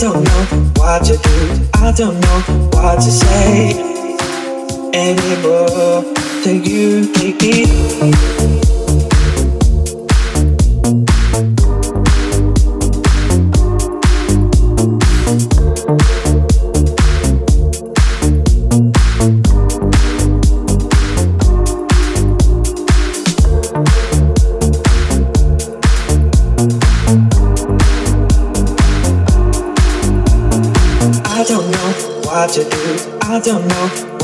got to move on, we've got to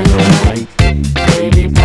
Like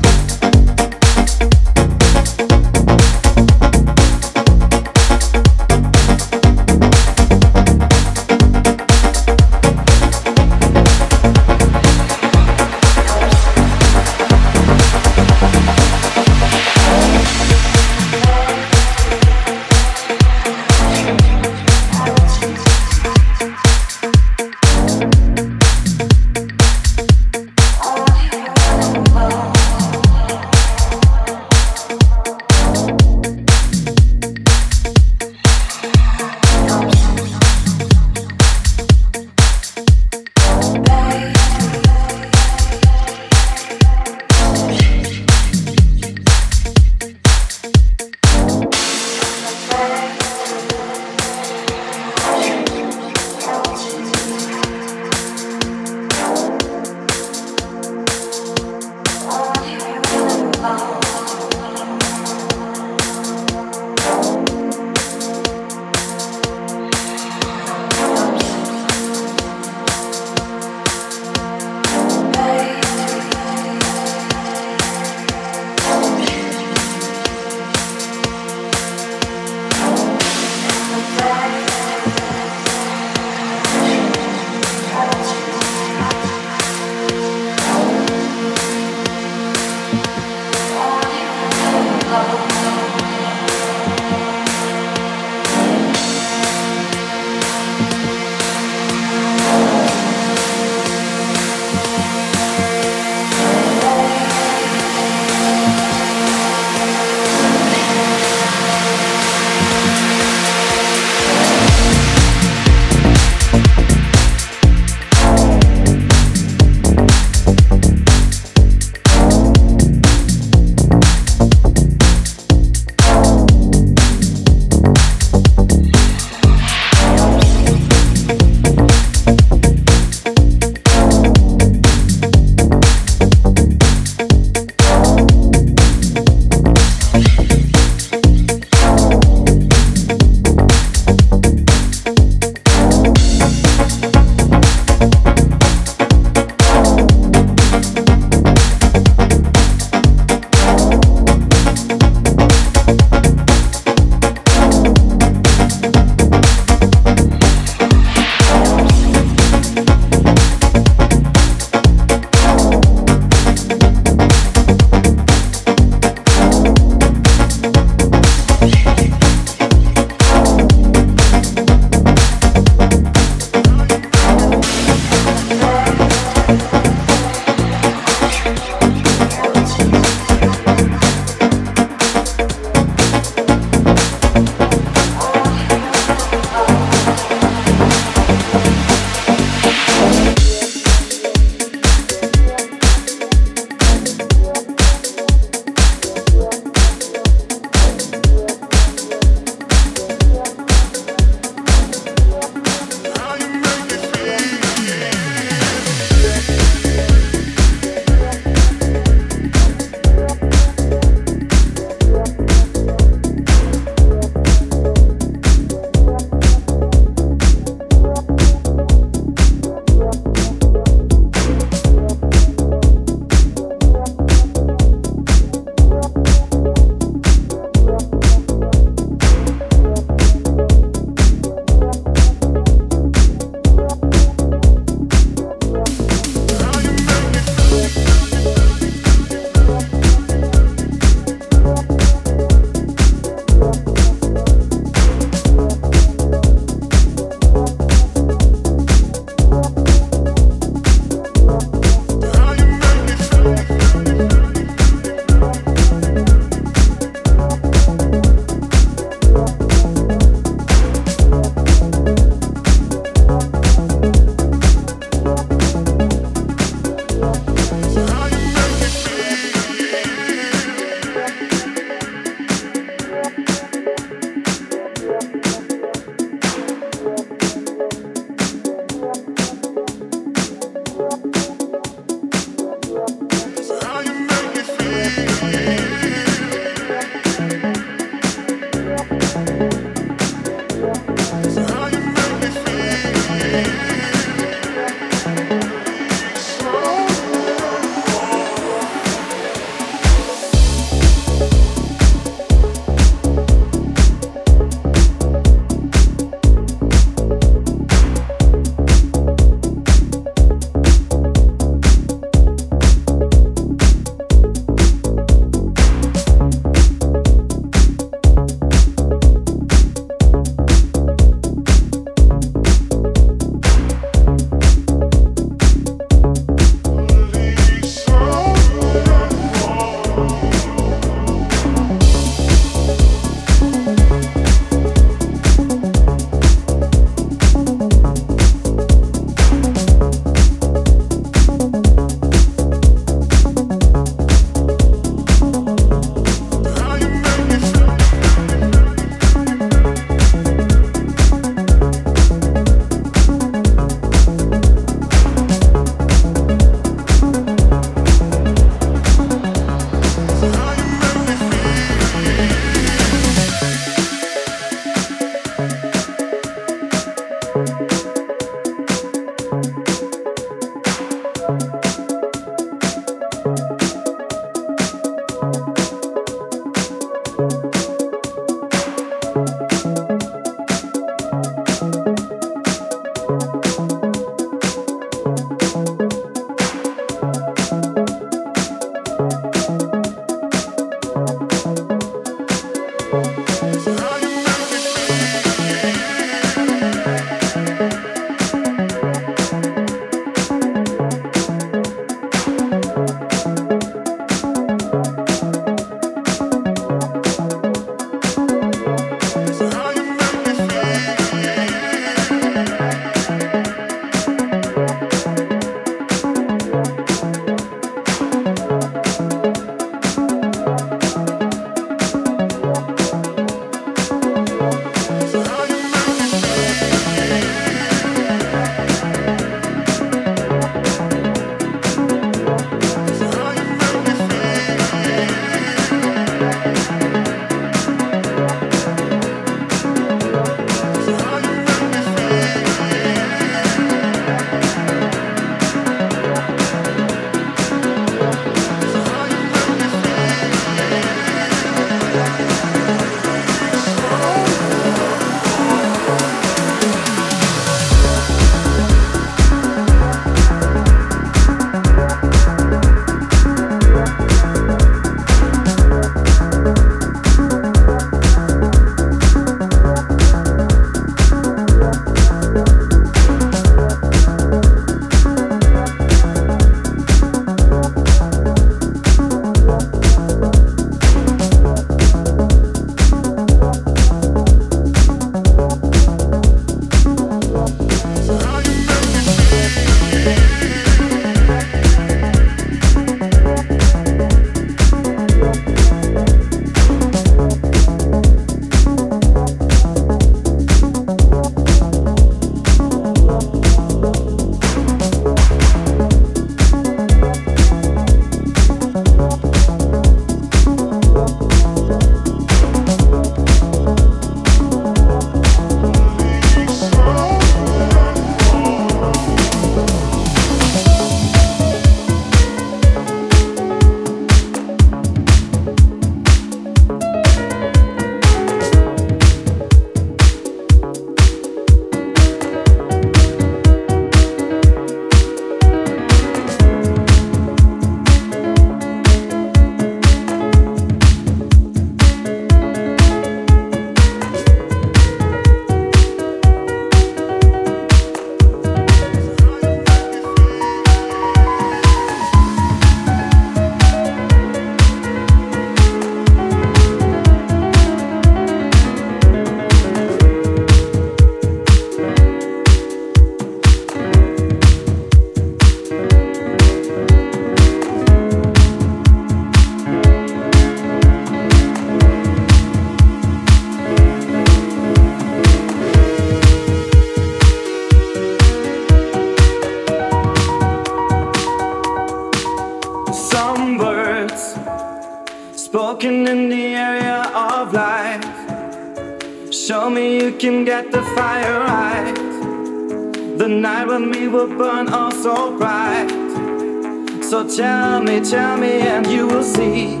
tell me, tell me, and you will see.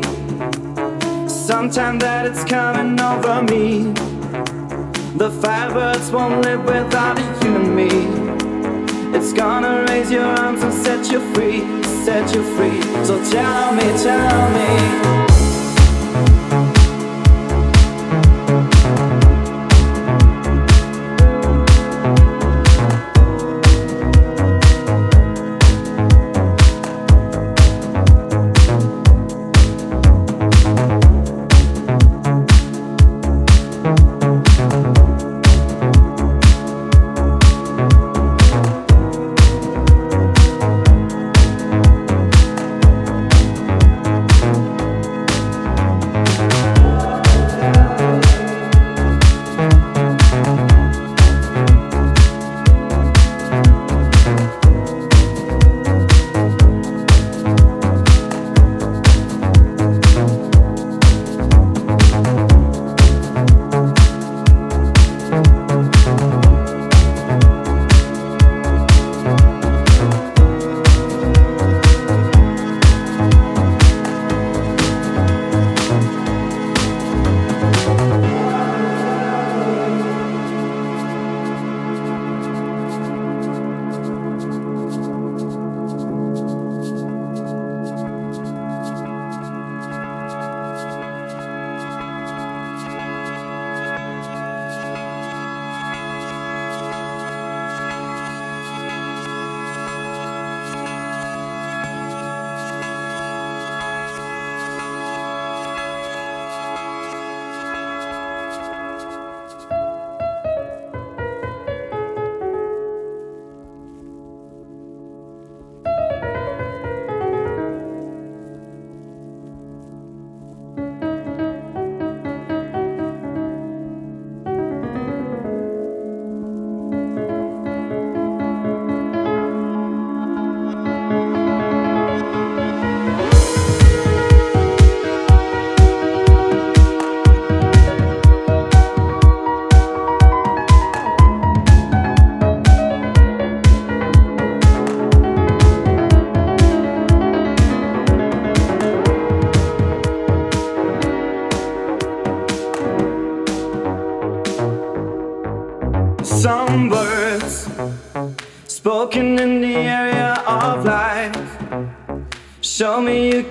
Sometime that it's coming over me. The firebirds won't live without you and me. It's gonna raise your arms and set you free, set you free. So tell me, tell me.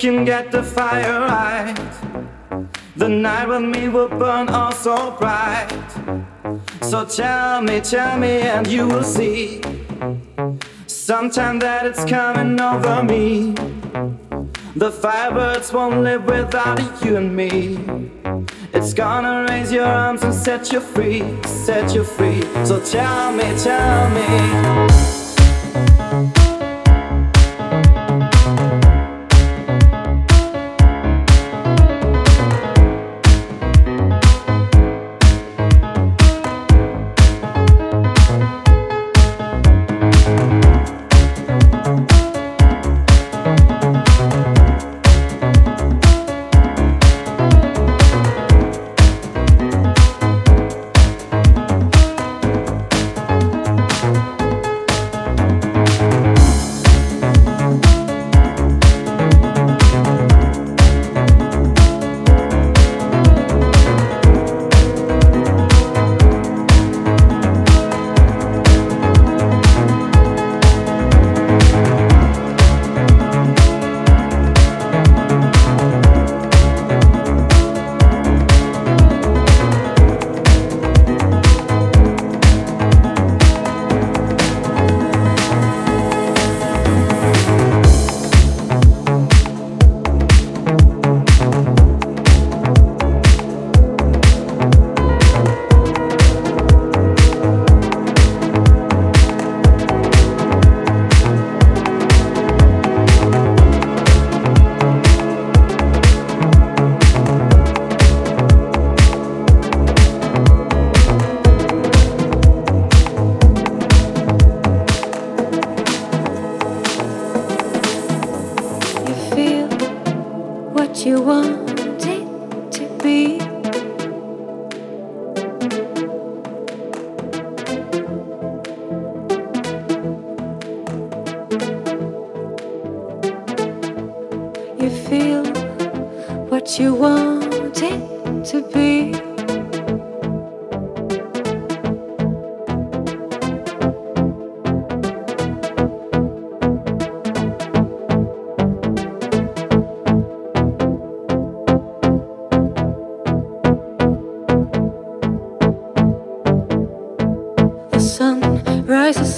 Can get the fire right. The night with me will burn all so bright. So tell me, tell me, and you will see. Sometime that it's coming over me. The firebirds won't live without you and me. It's gonna raise your arms and set you free, set you free. So tell me, tell me.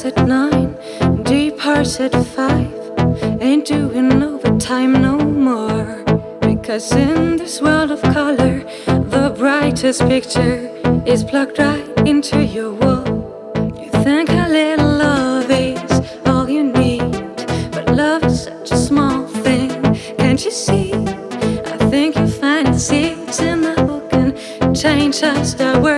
At nine, departs at five. Ain't doing overtime no more. Because in this world of color, the brightest picture is plugged right into your wall. You think a little love is all you need, but love is such a small thing. Can't you see? I think you find seeds in the book and change just the words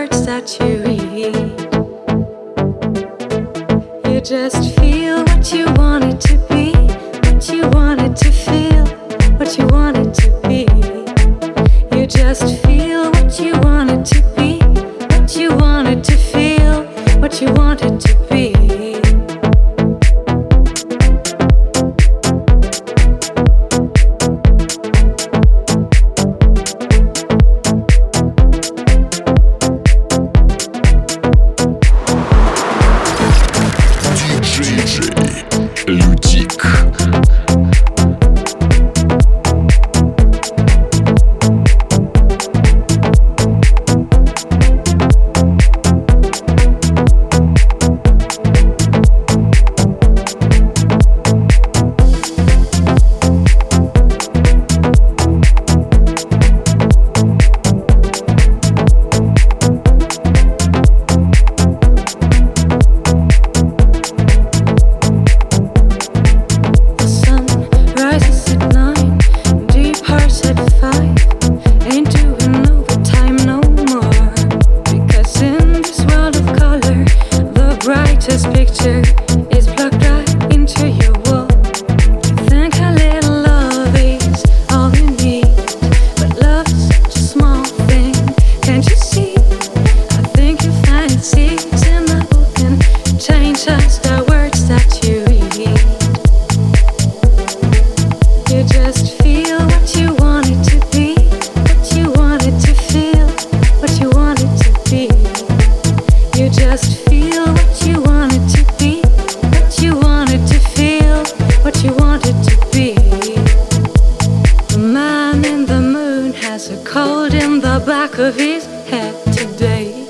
back of his head today.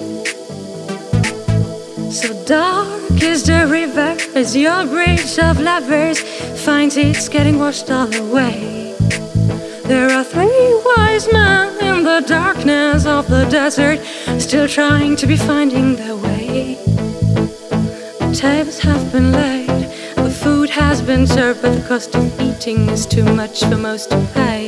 So dark is the river as your bridge of lovers finds it's getting washed all away. There are three wise men in the darkness of the desert, still trying to be finding their way. The tables have been laid, the food has been served, but the cost of eating is too much for most to pay.